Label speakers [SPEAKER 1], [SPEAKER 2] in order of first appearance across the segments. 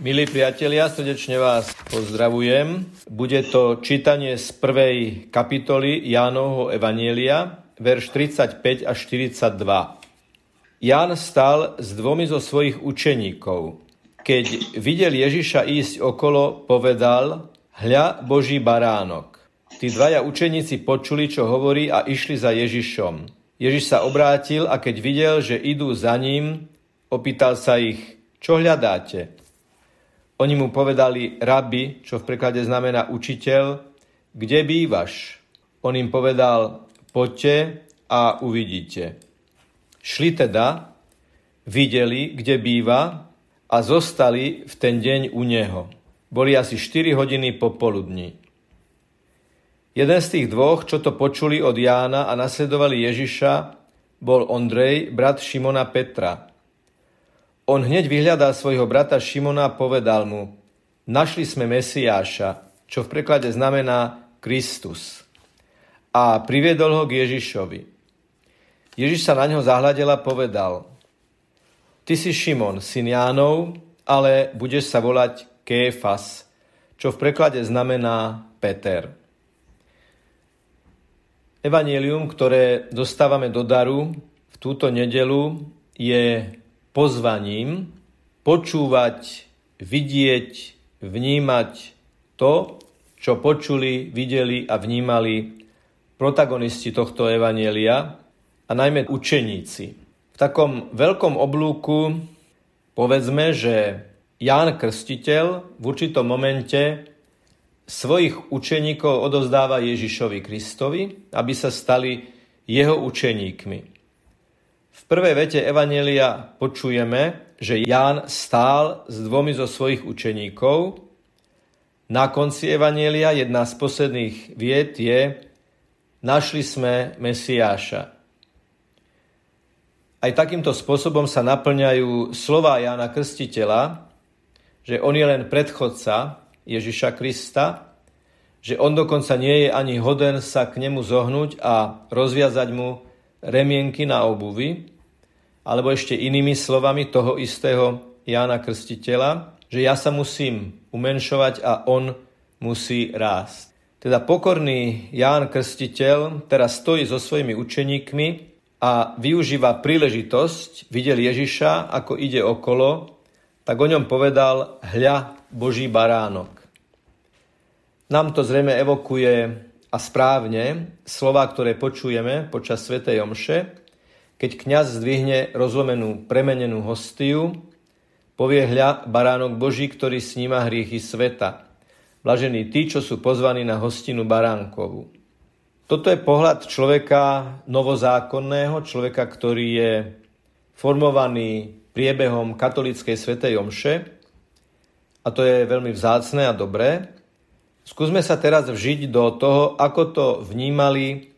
[SPEAKER 1] Milí priatelia, srdečne vás pozdravujem. Bude to čítanie z prvej kapitoly Jánovho Evanielia, verš 35 až 42. Ján stal s dvomi zo svojich učeníkov. Keď videl Ježiša ísť okolo, povedal, hľa Boží baránok. Tí dvaja učeníci počuli, čo hovorí a išli za Ježišom. Ježiš sa obrátil a keď videl, že idú za ním, opýtal sa ich, čo hľadáte? Oni mu povedali rabi, čo v preklade znamená učiteľ, kde bývaš? On im povedal, poďte a uvidíte. Šli teda, videli, kde býva a zostali v ten deň u neho. Boli asi 4 hodiny popoludní. Jeden z tých dvoch, čo to počuli od Jána a nasledovali Ježiša, bol Ondrej, brat Šimona Petra. On hneď vyhľadal svojho brata Šimona a povedal mu, našli sme Mesiáša, čo v preklade znamená Kristus. A priviedol ho k Ježišovi. Ježiš sa na ňo zahľadil a povedal, Ty si Šimon, syn Jánov, ale budeš sa volať Kéfas, čo v preklade znamená Peter. Evangelium, ktoré dostávame do daru v túto nedelu, je pozvaním počúvať, vidieť, vnímať to, čo počuli, videli a vnímali protagonisti tohto evanielia a najmä učeníci. V takom veľkom oblúku povedzme, že Ján Krstiteľ v určitom momente svojich učeníkov odozdáva Ježišovi Kristovi, aby sa stali jeho učeníkmi. Prvej vete Evanelia počujeme, že Ján stál s dvomi zo svojich učeníkov. Na konci Evanelia jedna z posledných viet je Našli sme Mesiáša. Aj takýmto spôsobom sa naplňajú slova Jána Krstiteľa, že on je len predchodca Ježiša Krista, že on dokonca nie je ani hoden sa k nemu zohnúť a rozviazať mu remienky na obuvi, alebo ešte inými slovami toho istého Jána Krstiteľa, že ja sa musím umenšovať a on musí rásť. Teda pokorný Ján Krstiteľ teraz stojí so svojimi učeníkmi a využíva príležitosť, videl Ježiša, ako ide okolo, tak o ňom povedal hľa Boží baránok. Nám to zrejme evokuje a správne slova, ktoré počujeme počas Svetej Omše, keď kňaz zdvihne rozlomenú premenenú hostiu, povie hľa baránok Boží, ktorý sníma hriechy sveta. Blažení tí, čo sú pozvaní na hostinu baránkovú. Toto je pohľad človeka novozákonného, človeka, ktorý je formovaný priebehom katolíckej svetej omše. A to je veľmi vzácne a dobré. Skúsme sa teraz vžiť do toho, ako to vnímali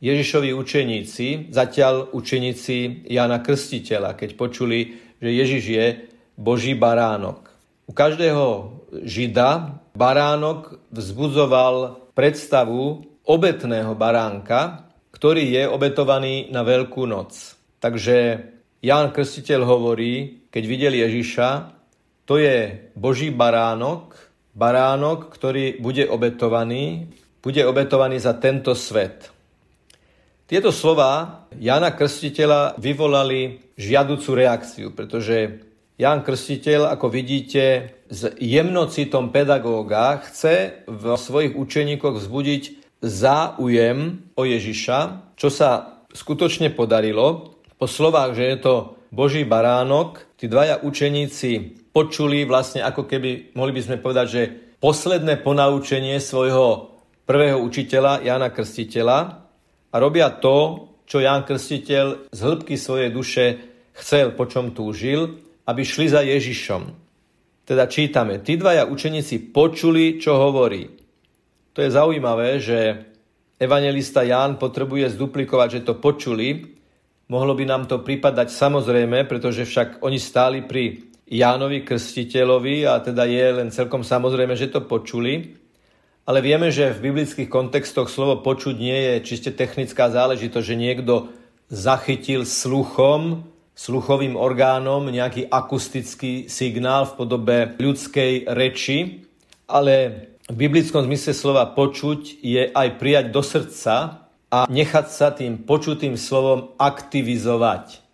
[SPEAKER 1] Ježišovi učeníci, zatiaľ učeníci Jana Krstiteľa, keď počuli, že Ježiš je Boží baránok. U každého žida baránok vzbudzoval predstavu obetného baránka, ktorý je obetovaný na Veľkú noc. Takže Ján Krstiteľ hovorí, keď videl Ježiša, to je Boží baránok, baránok, ktorý bude obetovaný, bude obetovaný za tento svet. Tieto slova Jana Krstiteľa vyvolali žiaducu reakciu, pretože Jan Krstiteľ, ako vidíte, s jemnocitom pedagóga chce v svojich učeníkoch vzbudiť záujem o Ježiša, čo sa skutočne podarilo. Po slovách, že je to Boží baránok, tí dvaja učeníci počuli vlastne ako keby, mohli by sme povedať, že posledné ponaučenie svojho prvého učiteľa Jana Krstiteľa a robia to, čo Ján Krstiteľ z hĺbky svojej duše chcel, po čom túžil, aby šli za Ježišom. Teda čítame, tí dvaja učeníci počuli, čo hovorí. To je zaujímavé, že evangelista Ján potrebuje zduplikovať, že to počuli. Mohlo by nám to pripadať samozrejme, pretože však oni stáli pri Jánovi Krstiteľovi a teda je len celkom samozrejme, že to počuli. Ale vieme, že v biblických kontextoch slovo počuť nie je čiste technická záležitosť, že niekto zachytil sluchom sluchovým orgánom nejaký akustický signál v podobe ľudskej reči, ale v biblickom zmysle slova počuť je aj prijať do srdca a nechať sa tým počutým slovom aktivizovať.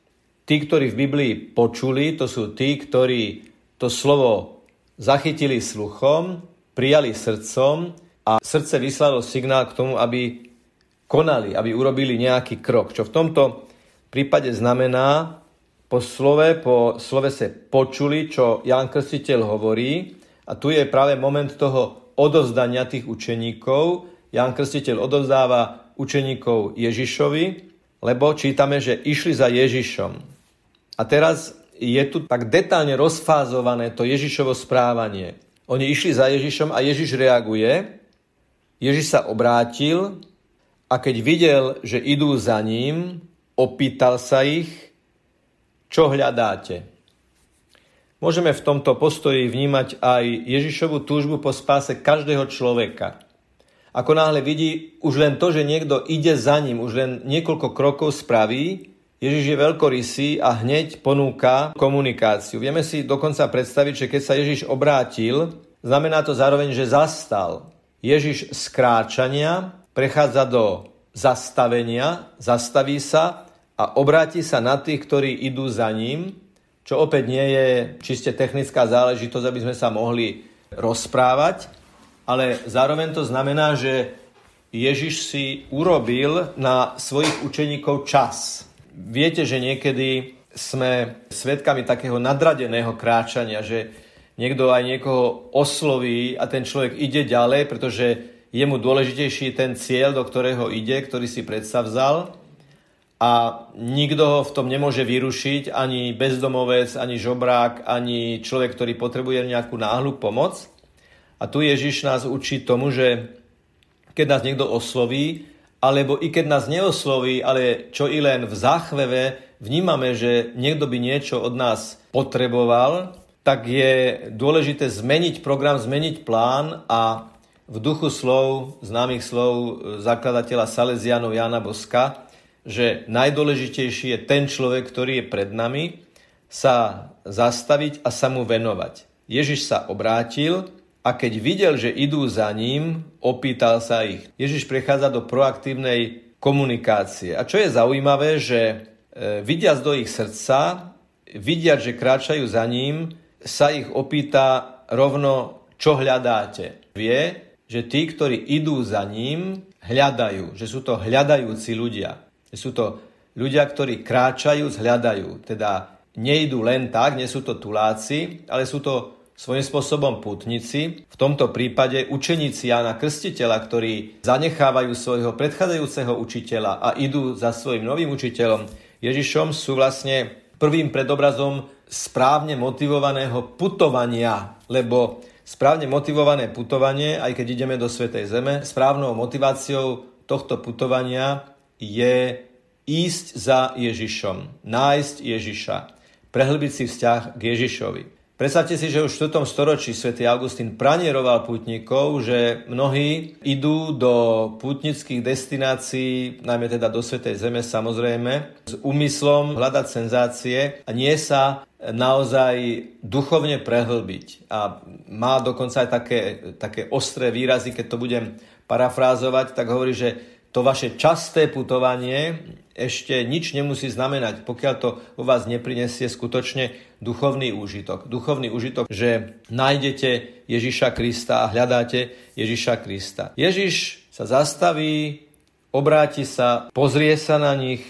[SPEAKER 1] Tí, ktorí v Biblii počuli, to sú tí, ktorí to slovo zachytili sluchom, prijali srdcom a srdce vyslalo signál k tomu, aby konali, aby urobili nejaký krok. Čo v tomto prípade znamená, po slove, po slove sa počuli, čo Ján Krstiteľ hovorí a tu je práve moment toho odovzdania tých učeníkov. Ján Krstiteľ odovzdáva učeníkov Ježišovi, lebo čítame, že išli za Ježišom. A teraz je tu tak detálne rozfázované to Ježišovo správanie. Oni išli za Ježišom a Ježiš reaguje. Ježiš sa obrátil a keď videl, že idú za ním, opýtal sa ich, čo hľadáte. Môžeme v tomto postoji vnímať aj Ježišovu túžbu po spáse každého človeka. Ako náhle vidí už len to, že niekto ide za ním, už len niekoľko krokov spraví, Ježiš je veľkorysý a hneď ponúka komunikáciu. Vieme si dokonca predstaviť, že keď sa Ježiš obrátil, znamená to zároveň, že zastal. Ježiš z kráčania prechádza do zastavenia, zastaví sa a obráti sa na tých, ktorí idú za ním, čo opäť nie je čiste technická záležitosť, aby sme sa mohli rozprávať, ale zároveň to znamená, že Ježiš si urobil na svojich učeníkov čas. Viete, že niekedy sme svedkami takého nadradeného kráčania, že niekto aj niekoho osloví a ten človek ide ďalej, pretože je mu dôležitejší ten cieľ, do ktorého ide, ktorý si predstavzal a nikto ho v tom nemôže vyrušiť, ani bezdomovec, ani žobrák, ani človek, ktorý potrebuje nejakú náhlu pomoc. A tu Ježiš nás učí tomu, že keď nás niekto osloví, alebo i keď nás neosloví, ale čo i len v záchveve vnímame, že niekto by niečo od nás potreboval, tak je dôležité zmeniť program, zmeniť plán a v duchu slov, známych slov e, zakladateľa Salesianov Jana Boska, že najdôležitejší je ten človek, ktorý je pred nami, sa zastaviť a sa mu venovať. Ježiš sa obrátil a keď videl, že idú za ním, opýtal sa ich. Ježiš prechádza do proaktívnej komunikácie. A čo je zaujímavé, že e, vidiac do ich srdca, vidiac, že kráčajú za ním, sa ich opýta rovno, čo hľadáte. Vie, že tí, ktorí idú za ním, hľadajú, že sú to hľadajúci ľudia. Že sú to ľudia, ktorí kráčajú, hľadajú. Teda nejdú len tak, nie sú to tuláci, ale sú to svojím spôsobom putníci. V tomto prípade učeníci Jana Krstiteľa, ktorí zanechávajú svojho predchádzajúceho učiteľa a idú za svojim novým učiteľom Ježišom, sú vlastne prvým predobrazom správne motivovaného putovania, lebo správne motivované putovanie, aj keď ideme do Svetej Zeme, správnou motiváciou tohto putovania je ísť za Ježišom, nájsť Ježiša, prehlbiť si vzťah k Ježišovi. Predstavte si, že už v 4. storočí svätý Augustín pranieroval putníkov, že mnohí idú do putnických destinácií, najmä teda do Svetej Zeme samozrejme, s úmyslom hľadať senzácie a nie sa naozaj duchovne prehlbiť. A má dokonca aj také, také ostré výrazy, keď to budem parafrázovať, tak hovorí, že to vaše časté putovanie ešte nič nemusí znamenať, pokiaľ to u vás neprinesie skutočne duchovný úžitok. Duchovný úžitok, že nájdete Ježiša Krista a hľadáte Ježiša Krista. Ježiš sa zastaví, obráti sa, pozrie sa na nich,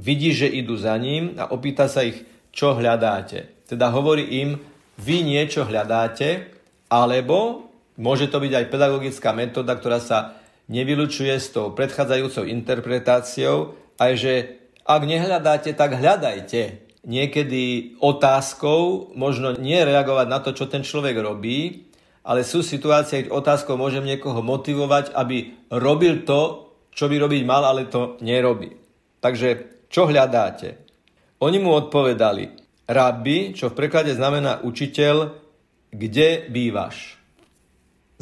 [SPEAKER 1] vidí, že idú za ním a opýta sa ich, čo hľadáte. Teda hovorí im, vy niečo hľadáte, alebo môže to byť aj pedagogická metóda, ktorá sa nevylučuje s tou predchádzajúcou interpretáciou, aj že ak nehľadáte, tak hľadajte. Niekedy otázkou možno nie reagovať na to, čo ten človek robí, ale sú situácie, keď otázkou môžem niekoho motivovať, aby robil to, čo by robiť mal, ale to nerobí. Takže čo hľadáte? Oni mu odpovedali, rabbi, čo v preklade znamená učiteľ, kde bývaš?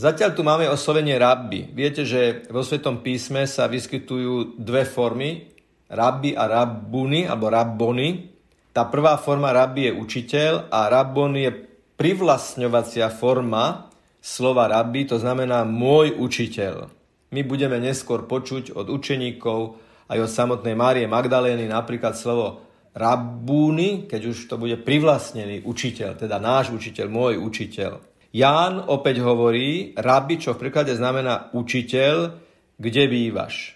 [SPEAKER 1] Zatiaľ tu máme oslovenie rabbi. Viete, že vo Svetom písme sa vyskytujú dve formy rabbi a rabbuni, alebo rabboni. Tá prvá forma rabbi je učiteľ a rabon je privlastňovacia forma slova rabbi, to znamená môj učiteľ. My budeme neskôr počuť od učeníkov aj od samotnej Márie Magdalény napríklad slovo rabbúny, keď už to bude privlastnený učiteľ, teda náš učiteľ, môj učiteľ. Ján opäť hovorí, rabbi, čo v preklade znamená učiteľ, kde bývaš.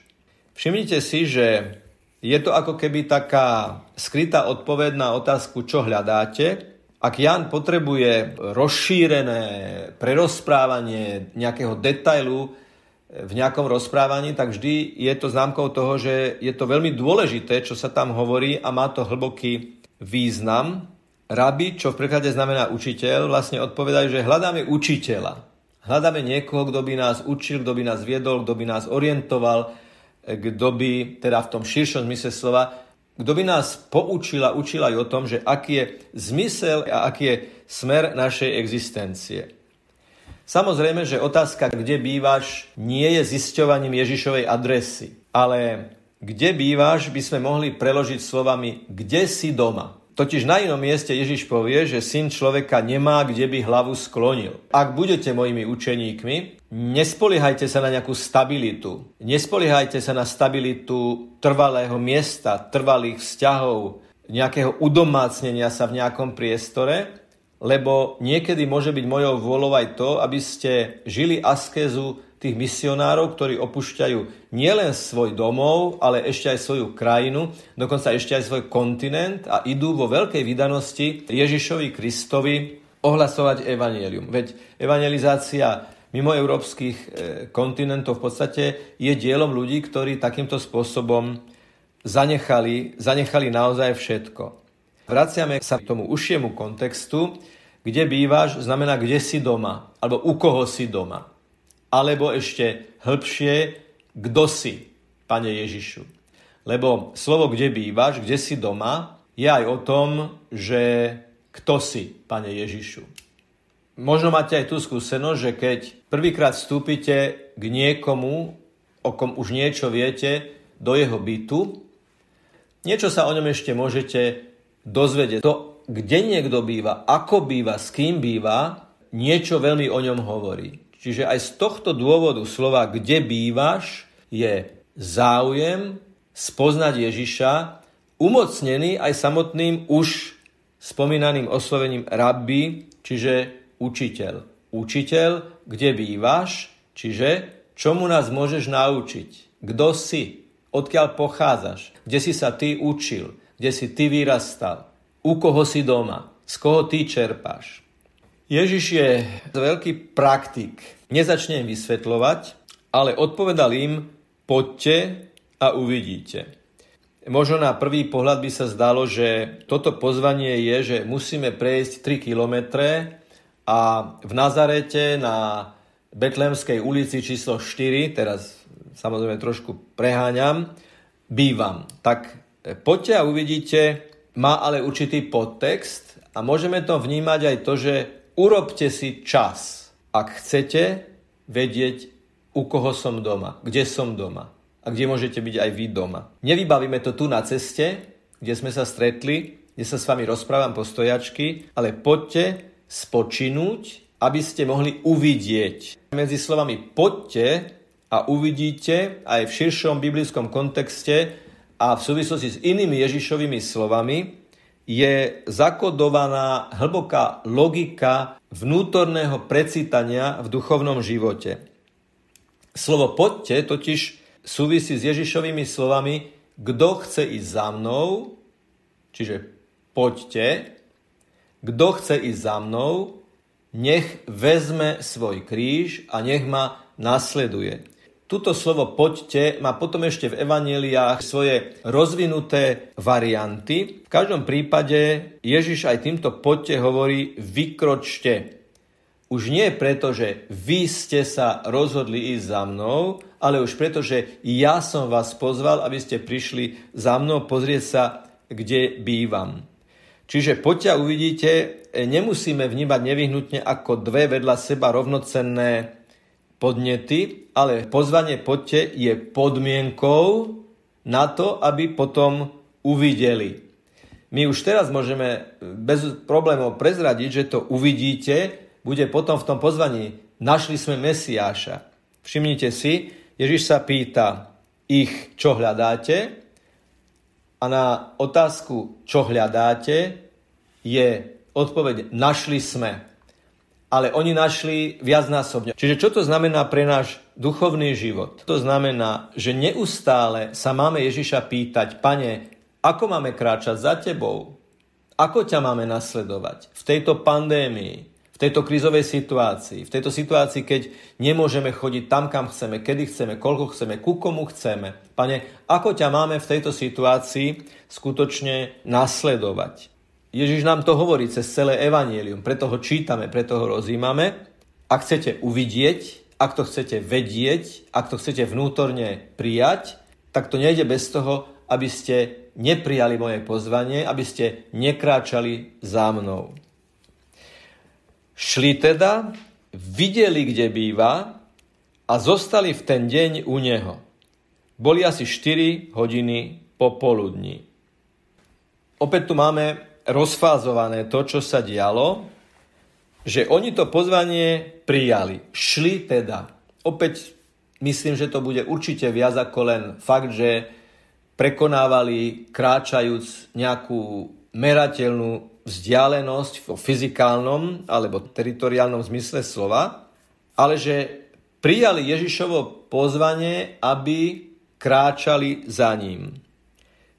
[SPEAKER 1] Všimnite si, že je to ako keby taká skrytá odpoveď na otázku, čo hľadáte. Ak Jan potrebuje rozšírené prerozprávanie nejakého detailu v nejakom rozprávaní, tak vždy je to známkou toho, že je to veľmi dôležité, čo sa tam hovorí a má to hlboký význam. Rabi, čo v preklade znamená učiteľ, vlastne odpovedajú, že hľadáme učiteľa. Hľadáme niekoho, kto by nás učil, kto by nás viedol, kto by nás orientoval, kto by, teda v tom širšom zmysle slova, kto by nás poučil a učil aj o tom, že aký je zmysel a aký je smer našej existencie. Samozrejme, že otázka, kde bývaš, nie je zisťovaním Ježišovej adresy, ale kde bývaš, by sme mohli preložiť slovami kde si doma. Totiž na inom mieste Ježiš povie, že syn človeka nemá kde by hlavu sklonil. Ak budete mojimi učeníkmi, nespoliehajte sa na nejakú stabilitu. Nespoliehajte sa na stabilitu trvalého miesta, trvalých vzťahov, nejakého udomácnenia sa v nejakom priestore, lebo niekedy môže byť mojou vôľou aj to, aby ste žili askézu tých misionárov, ktorí opúšťajú nielen svoj domov, ale ešte aj svoju krajinu, dokonca ešte aj svoj kontinent a idú vo veľkej vydanosti Ježišovi Kristovi ohlasovať evanielium. Veď evangelizácia mimo európskych e, kontinentov v podstate je dielom ľudí, ktorí takýmto spôsobom zanechali, zanechali naozaj všetko. Vraciame sa k tomu užšiemu kontextu, kde bývaš, znamená, kde si doma, alebo u koho si doma alebo ešte hĺbšie, kto si, Pane Ježišu. Lebo slovo, kde bývaš, kde si doma, je aj o tom, že kto si, Pane Ježišu. Možno máte aj tú skúsenosť, že keď prvýkrát vstúpite k niekomu, o kom už niečo viete, do jeho bytu, niečo sa o ňom ešte môžete dozvedieť. To, kde niekto býva, ako býva, s kým býva, niečo veľmi o ňom hovorí. Čiže aj z tohto dôvodu slova kde bývaš je záujem spoznať Ježiša, umocnený aj samotným už spomínaným oslovením rabbi, čiže učiteľ. Učiteľ, kde bývaš, čiže čomu nás môžeš naučiť, kto si, odkiaľ pochádzaš, kde si sa ty učil, kde si ty vyrastal, u koho si doma, z koho ty čerpáš. Ježiš je veľký praktik. Nezačnem vysvetľovať, ale odpovedal im, poďte a uvidíte. Možno na prvý pohľad by sa zdalo, že toto pozvanie je, že musíme prejsť 3 kilometre a v Nazarete na Betlemskej ulici číslo 4, teraz samozrejme trošku preháňam, bývam. Tak poďte a uvidíte, má ale určitý podtext a môžeme to vnímať aj to, že urobte si čas, ak chcete vedieť, u koho som doma, kde som doma a kde môžete byť aj vy doma. Nevybavíme to tu na ceste, kde sme sa stretli, kde sa s vami rozprávam po stojačky, ale poďte spočinúť, aby ste mohli uvidieť. Medzi slovami poďte a uvidíte aj v širšom biblickom kontexte a v súvislosti s inými Ježišovými slovami je zakodovaná hlboká logika vnútorného precítania v duchovnom živote. Slovo poďte totiž súvisí s Ježišovými slovami kto chce ísť za mnou, čiže poďte, kto chce ísť za mnou, nech vezme svoj kríž a nech ma nasleduje. Tuto slovo poďte má potom ešte v evaneliách svoje rozvinuté varianty. V každom prípade Ježiš aj týmto poďte hovorí vykročte. Už nie preto, že vy ste sa rozhodli ísť za mnou, ale už preto, že ja som vás pozval, aby ste prišli za mnou pozrieť sa, kde bývam. Čiže poďte uvidíte, nemusíme vnímať nevyhnutne ako dve vedľa seba rovnocenné podnety, ale pozvanie poďte je podmienkou na to, aby potom uvideli. My už teraz môžeme bez problémov prezradiť, že to uvidíte, bude potom v tom pozvaní. Našli sme Mesiáša. Všimnite si, Ježiš sa pýta ich, čo hľadáte a na otázku, čo hľadáte, je odpoveď, našli sme. Ale oni našli viacnásobne. Čiže čo to znamená pre náš duchovný život? To znamená, že neustále sa máme Ježiša pýtať, pane, ako máme kráčať za tebou? Ako ťa máme nasledovať v tejto pandémii? v tejto krízovej situácii, v tejto situácii, keď nemôžeme chodiť tam, kam chceme, kedy chceme, koľko chceme, ku komu chceme. Pane, ako ťa máme v tejto situácii skutočne nasledovať? Ježiš nám to hovorí cez celé evanielium, preto ho čítame, preto ho rozímame. Ak chcete uvidieť, ak to chcete vedieť, ak to chcete vnútorne prijať, tak to nejde bez toho, aby ste neprijali moje pozvanie, aby ste nekráčali za mnou. Šli teda, videli, kde býva a zostali v ten deň u neho. Boli asi 4 hodiny popoludní. Opäť tu máme rozfázované to, čo sa dialo, že oni to pozvanie prijali. Šli teda. Opäť myslím, že to bude určite viac ako len fakt, že prekonávali kráčajúc nejakú merateľnú vzdialenosť v fyzikálnom alebo teritoriálnom zmysle slova, ale že prijali Ježišovo pozvanie, aby kráčali za ním.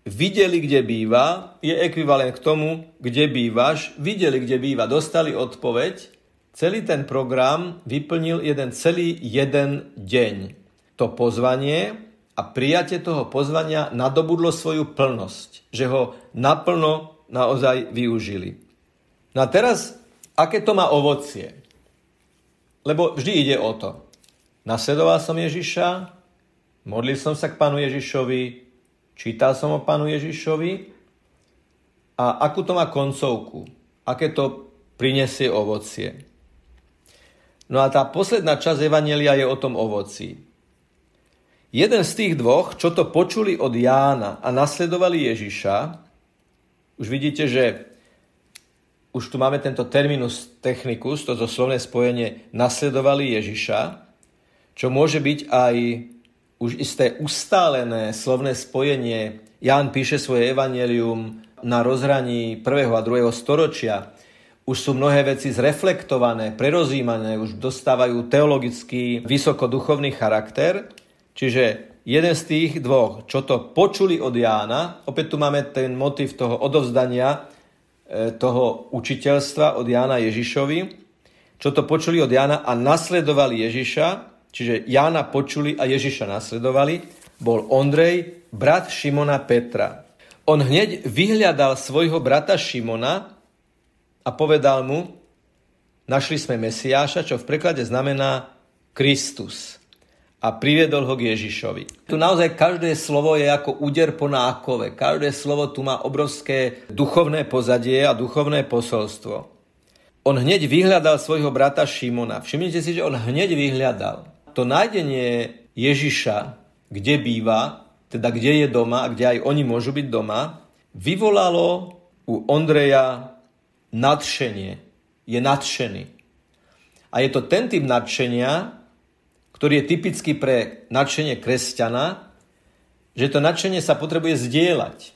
[SPEAKER 1] Videli, kde býva, je ekvivalent k tomu, kde bývaš. Videli, kde býva, dostali odpoveď. Celý ten program vyplnil jeden celý jeden deň. To pozvanie a prijatie toho pozvania nadobudlo svoju plnosť, že ho naplno naozaj využili. No a teraz, aké to má ovocie? Lebo vždy ide o to. Nasledoval som Ježiša, modlil som sa k pánu Ježišovi, čítal som o pánu Ježišovi a akú to má koncovku? Aké to prinesie ovocie? No a tá posledná časť Evanelia je o tom ovoci. Jeden z tých dvoch, čo to počuli od Jána a nasledovali Ježiša, už vidíte, že už tu máme tento terminus technicus, toto slovné spojenie nasledovali Ježiša, čo môže byť aj už isté ustálené slovné spojenie. Ján píše svoje evanelium na rozhraní 1. a 2. storočia. Už sú mnohé veci zreflektované, prerozímané, už dostávajú teologický vysokoduchovný charakter. Čiže jeden z tých dvoch, čo to počuli od Jána, opäť tu máme ten motiv toho odovzdania e, toho učiteľstva od Jána Ježišovi, čo to počuli od Jána a nasledovali Ježiša, čiže Jána počuli a Ježiša nasledovali, bol Ondrej, brat Šimona Petra. On hneď vyhľadal svojho brata Šimona a povedal mu, našli sme Mesiáša, čo v preklade znamená Kristus a priviedol ho k Ježišovi. Tu naozaj každé slovo je ako úder po nákove. Každé slovo tu má obrovské duchovné pozadie a duchovné posolstvo. On hneď vyhľadal svojho brata Šimona. Všimnite si, že on hneď vyhľadal. To nájdenie Ježiša, kde býva, teda kde je doma a kde aj oni môžu byť doma, vyvolalo u Ondreja nadšenie. Je nadšený. A je to ten typ nadšenia, ktorý je typický pre nadšenie kresťana, že to nadšenie sa potrebuje zdieľať.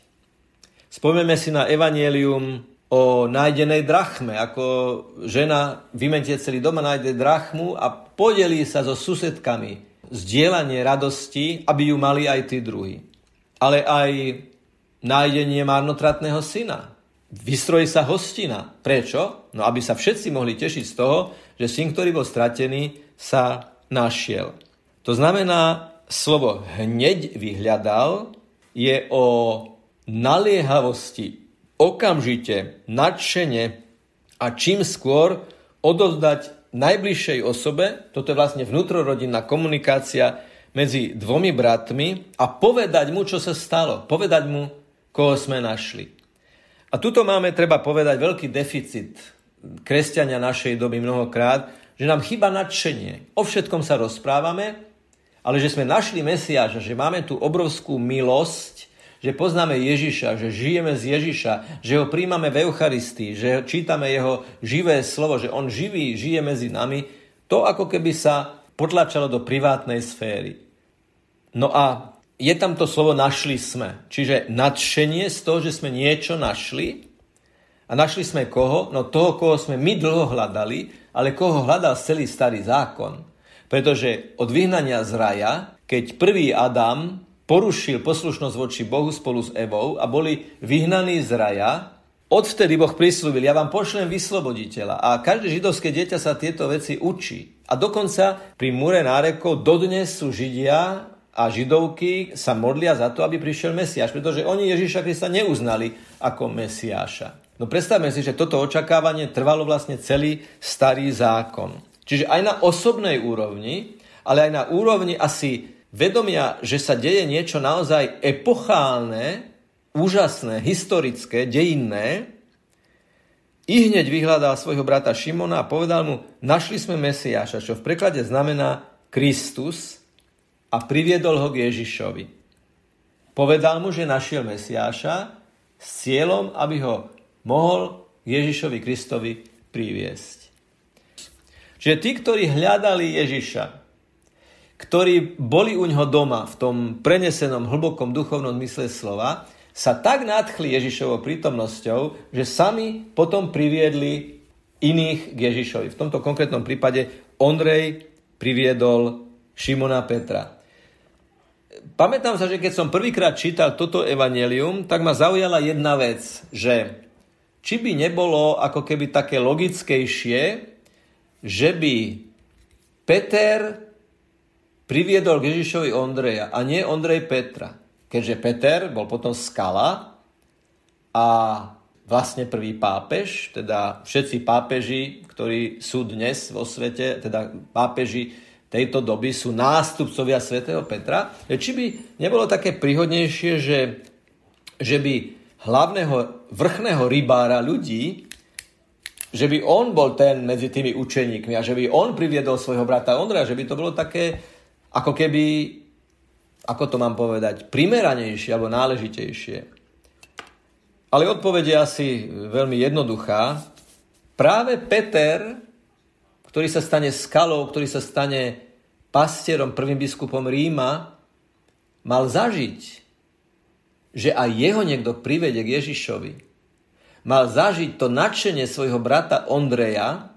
[SPEAKER 1] Spomeme si na evanielium o nájdenej drachme, ako žena vymentie celý dom a nájde drachmu a podelí sa so susedkami. Zdieľanie radosti, aby ju mali aj tí druhí. Ale aj nájdenie marnotratného syna. Vystrojí sa hostina. Prečo? No aby sa všetci mohli tešiť z toho, že syn, ktorý bol stratený, sa našiel. To znamená, slovo hneď vyhľadal je o naliehavosti, okamžite, nadšene a čím skôr odovzdať najbližšej osobe, toto je vlastne vnútrorodinná komunikácia medzi dvomi bratmi a povedať mu, čo sa stalo. Povedať mu, koho sme našli. A tuto máme, treba povedať, veľký deficit kresťania našej doby mnohokrát, že nám chýba nadšenie. O všetkom sa rozprávame, ale že sme našli Mesiáša, že máme tú obrovskú milosť, že poznáme Ježiša, že žijeme z Ježiša, že ho príjmame v Eucharistii, že čítame jeho živé slovo, že on živý žije medzi nami, to ako keby sa potlačalo do privátnej sféry. No a je tam to slovo našli sme. Čiže nadšenie z toho, že sme niečo našli. A našli sme koho? No toho, koho sme my dlho hľadali, ale koho hľadal celý starý zákon. Pretože od vyhnania z raja, keď prvý Adam porušil poslušnosť voči Bohu spolu s Evou a boli vyhnaní z raja, odvtedy Boh prislúbil, ja vám pošlem vysloboditeľa. A každé židovské dieťa sa tieto veci učí. A dokonca pri múre nárekov dodnes sú Židia a Židovky sa modlia za to, aby prišiel Mesiáš, pretože oni Ježíša Krista neuznali ako Mesiáša. No predstavme si, že toto očakávanie trvalo vlastne celý starý zákon. Čiže aj na osobnej úrovni, ale aj na úrovni asi vedomia, že sa deje niečo naozaj epochálne, úžasné, historické, dejinné, i hneď vyhľadal svojho brata Šimona a povedal mu, našli sme Mesiáša, čo v preklade znamená Kristus a priviedol ho k Ježišovi. Povedal mu, že našiel Mesiáša s cieľom, aby ho mohol Ježišovi Kristovi priviesť. Čiže tí, ktorí hľadali Ježiša, ktorí boli u ňoho doma v tom prenesenom hlbokom duchovnom mysle slova, sa tak nadchli Ježišovou prítomnosťou, že sami potom priviedli iných k Ježišovi. V tomto konkrétnom prípade Ondrej priviedol Šimona Petra. Pamätám sa, že keď som prvýkrát čítal toto evanelium, tak ma zaujala jedna vec, že či by nebolo ako keby také logickejšie, že by Peter priviedol k Ježišovi Ondreja a nie Ondrej Petra. Keďže Peter bol potom skala a vlastne prvý pápež, teda všetci pápeži, ktorí sú dnes vo svete, teda pápeži tejto doby sú nástupcovia svätého Petra. Či by nebolo také príhodnejšie, že, že by hlavného vrchného rybára ľudí že by on bol ten medzi tými učeníkmi a že by on priviedol svojho brata Ondra, že by to bolo také, ako keby, ako to mám povedať, primeranejšie alebo náležitejšie. Ale odpoveď je asi veľmi jednoduchá. Práve Peter, ktorý sa stane skalou, ktorý sa stane pastierom, prvým biskupom Ríma, mal zažiť, že aj jeho niekto privedie k Ježišovi mal zažiť to nadšenie svojho brata Ondreja,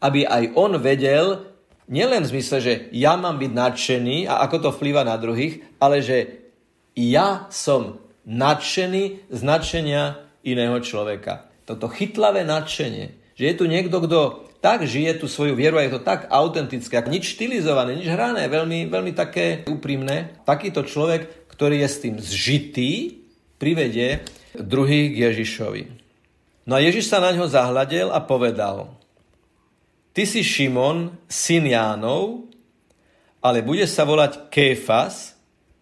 [SPEAKER 1] aby aj on vedel, nielen v zmysle, že ja mám byť nadšený a ako to vplýva na druhých, ale že ja som nadšený z nadšenia iného človeka. Toto chytlavé nadšenie, že je tu niekto, kto tak žije tú svoju vieru a je to tak autentické, nič štilizované, nič hrané, veľmi, veľmi také úprimné. Takýto človek, ktorý je s tým zžitý, privedie druhý k Ježišovi. No a Ježiš sa na ňo zahľadel a povedal, ty si Šimon, syn Jánov, ale bude sa volať Kéfas,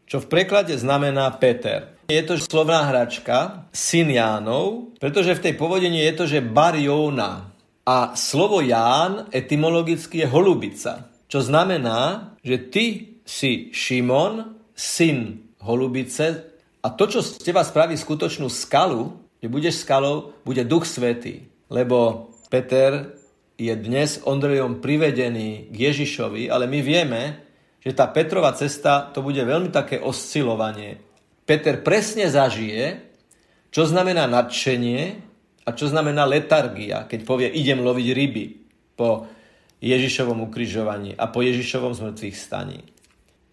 [SPEAKER 1] čo v preklade znamená Peter. Je to slovná hračka, syn Jánov, pretože v tej povodení je to, že bar Jóna. A slovo Ján etymologicky je holubica, čo znamená, že ty si Šimon, syn holubice, a to, čo z teba spraví skutočnú skalu, že budeš skalou, bude Duch Svetý. Lebo Peter je dnes Ondrejom privedený k Ježišovi, ale my vieme, že tá Petrova cesta to bude veľmi také oscilovanie. Peter presne zažije, čo znamená nadšenie a čo znamená letargia, keď povie idem loviť ryby po Ježišovom ukrižovaní a po Ježišovom zmrtvých staní.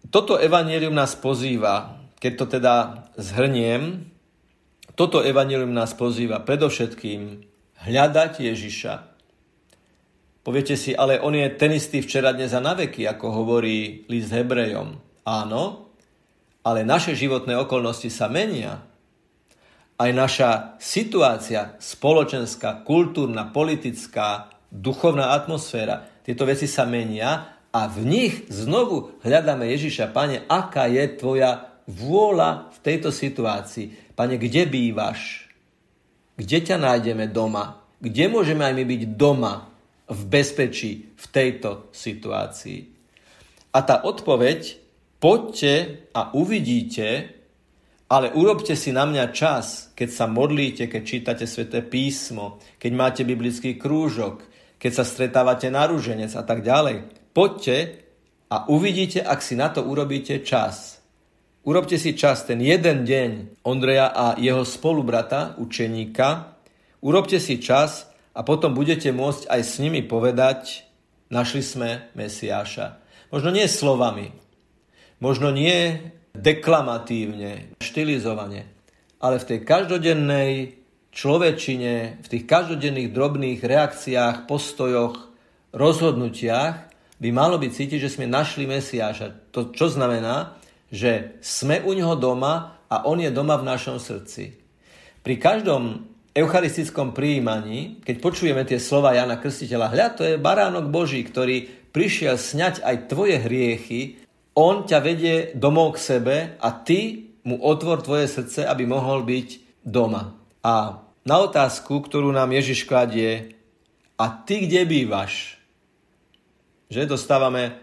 [SPEAKER 1] Toto evanílium nás pozýva keď to teda zhrniem, toto evanilium nás pozýva predovšetkým hľadať Ježiša. Poviete si, ale on je ten istý včera, dnes a na ako hovorí list Hebrejom. Áno, ale naše životné okolnosti sa menia. Aj naša situácia spoločenská, kultúrna, politická, duchovná atmosféra, tieto veci sa menia a v nich znovu hľadáme Ježiša. Pane, aká je tvoja vôľa v tejto situácii. Pane, kde bývaš? Kde ťa nájdeme doma? Kde môžeme aj my byť doma v bezpečí v tejto situácii? A tá odpoveď, poďte a uvidíte, ale urobte si na mňa čas, keď sa modlíte, keď čítate sväté písmo, keď máte biblický krúžok, keď sa stretávate na rúženec a tak ďalej. Poďte a uvidíte, ak si na to urobíte čas. Urobte si čas ten jeden deň Ondreja a jeho spolubrata, učeníka. Urobte si čas a potom budete môcť aj s nimi povedať, našli sme Mesiáša. Možno nie slovami, možno nie deklamatívne, štilizovane, ale v tej každodennej človečine, v tých každodenných drobných reakciách, postojoch, rozhodnutiach by malo byť cítiť, že sme našli Mesiáša. To čo znamená, že sme u neho doma a on je doma v našom srdci. Pri každom eucharistickom príjmaní, keď počujeme tie slova Jana Krstiteľa, hľa, to je baránok Boží, ktorý prišiel sňať aj tvoje hriechy, on ťa vedie domov k sebe a ty mu otvor tvoje srdce, aby mohol byť doma. A na otázku, ktorú nám Ježiš kladie, a ty kde bývaš? Že dostávame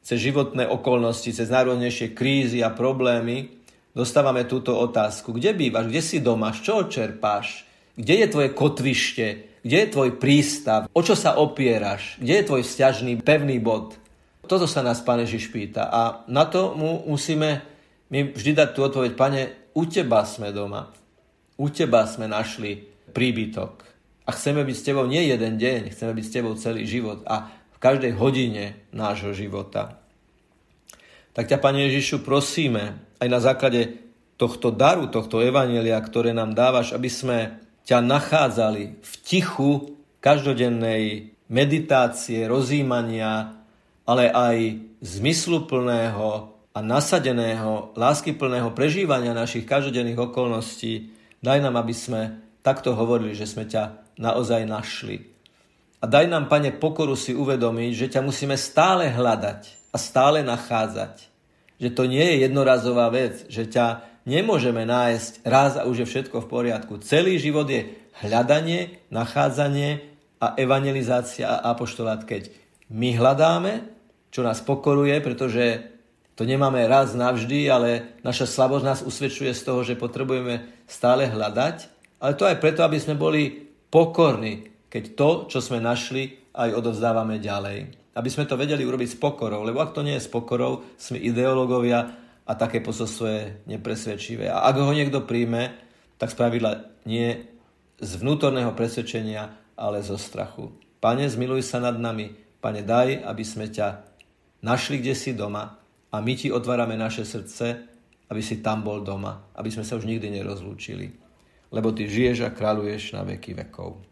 [SPEAKER 1] cez životné okolnosti, cez najrôznejšie krízy a problémy, dostávame túto otázku. Kde bývaš? Kde si doma? Z čoho čerpáš? Kde je tvoje kotvište? Kde je tvoj prístav? O čo sa opieraš? Kde je tvoj vzťažný pevný bod? Toto sa nás Pane Ježiš pýta a na to mu musíme my vždy dať tú odpoveď, Pane, u Teba sme doma. U Teba sme našli príbytok. A chceme byť s Tebou nie jeden deň, chceme byť s Tebou celý život a v každej hodine nášho života. Tak ťa, Pane Ježišu, prosíme aj na základe tohto daru, tohto evanelia, ktoré nám dávaš, aby sme ťa nachádzali v tichu každodennej meditácie, rozímania, ale aj zmysluplného a nasadeného, láskyplného prežívania našich každodenných okolností, daj nám, aby sme takto hovorili, že sme ťa naozaj našli. A daj nám, Pane, pokoru si uvedomiť, že ťa musíme stále hľadať a stále nachádzať. Že to nie je jednorazová vec, že ťa nemôžeme nájsť raz a už je všetko v poriadku. Celý život je hľadanie, nachádzanie a evangelizácia a apoštolát. Keď my hľadáme, čo nás pokoruje, pretože to nemáme raz navždy, ale naša slabosť nás usvedčuje z toho, že potrebujeme stále hľadať, ale to aj preto, aby sme boli pokorní, keď to, čo sme našli, aj odovzdávame ďalej. Aby sme to vedeli urobiť s pokorou, lebo ak to nie je s pokorou, sme ideológovia a také posolstvo je nepresvedčivé. A ak ho niekto príjme, tak spravidla nie z vnútorného presvedčenia, ale zo strachu. Pane, zmiluj sa nad nami. Pane, daj, aby sme ťa našli kde si doma a my ti otvárame naše srdce, aby si tam bol doma, aby sme sa už nikdy nerozlúčili. Lebo ty žiješ a kráľuješ na veky vekov.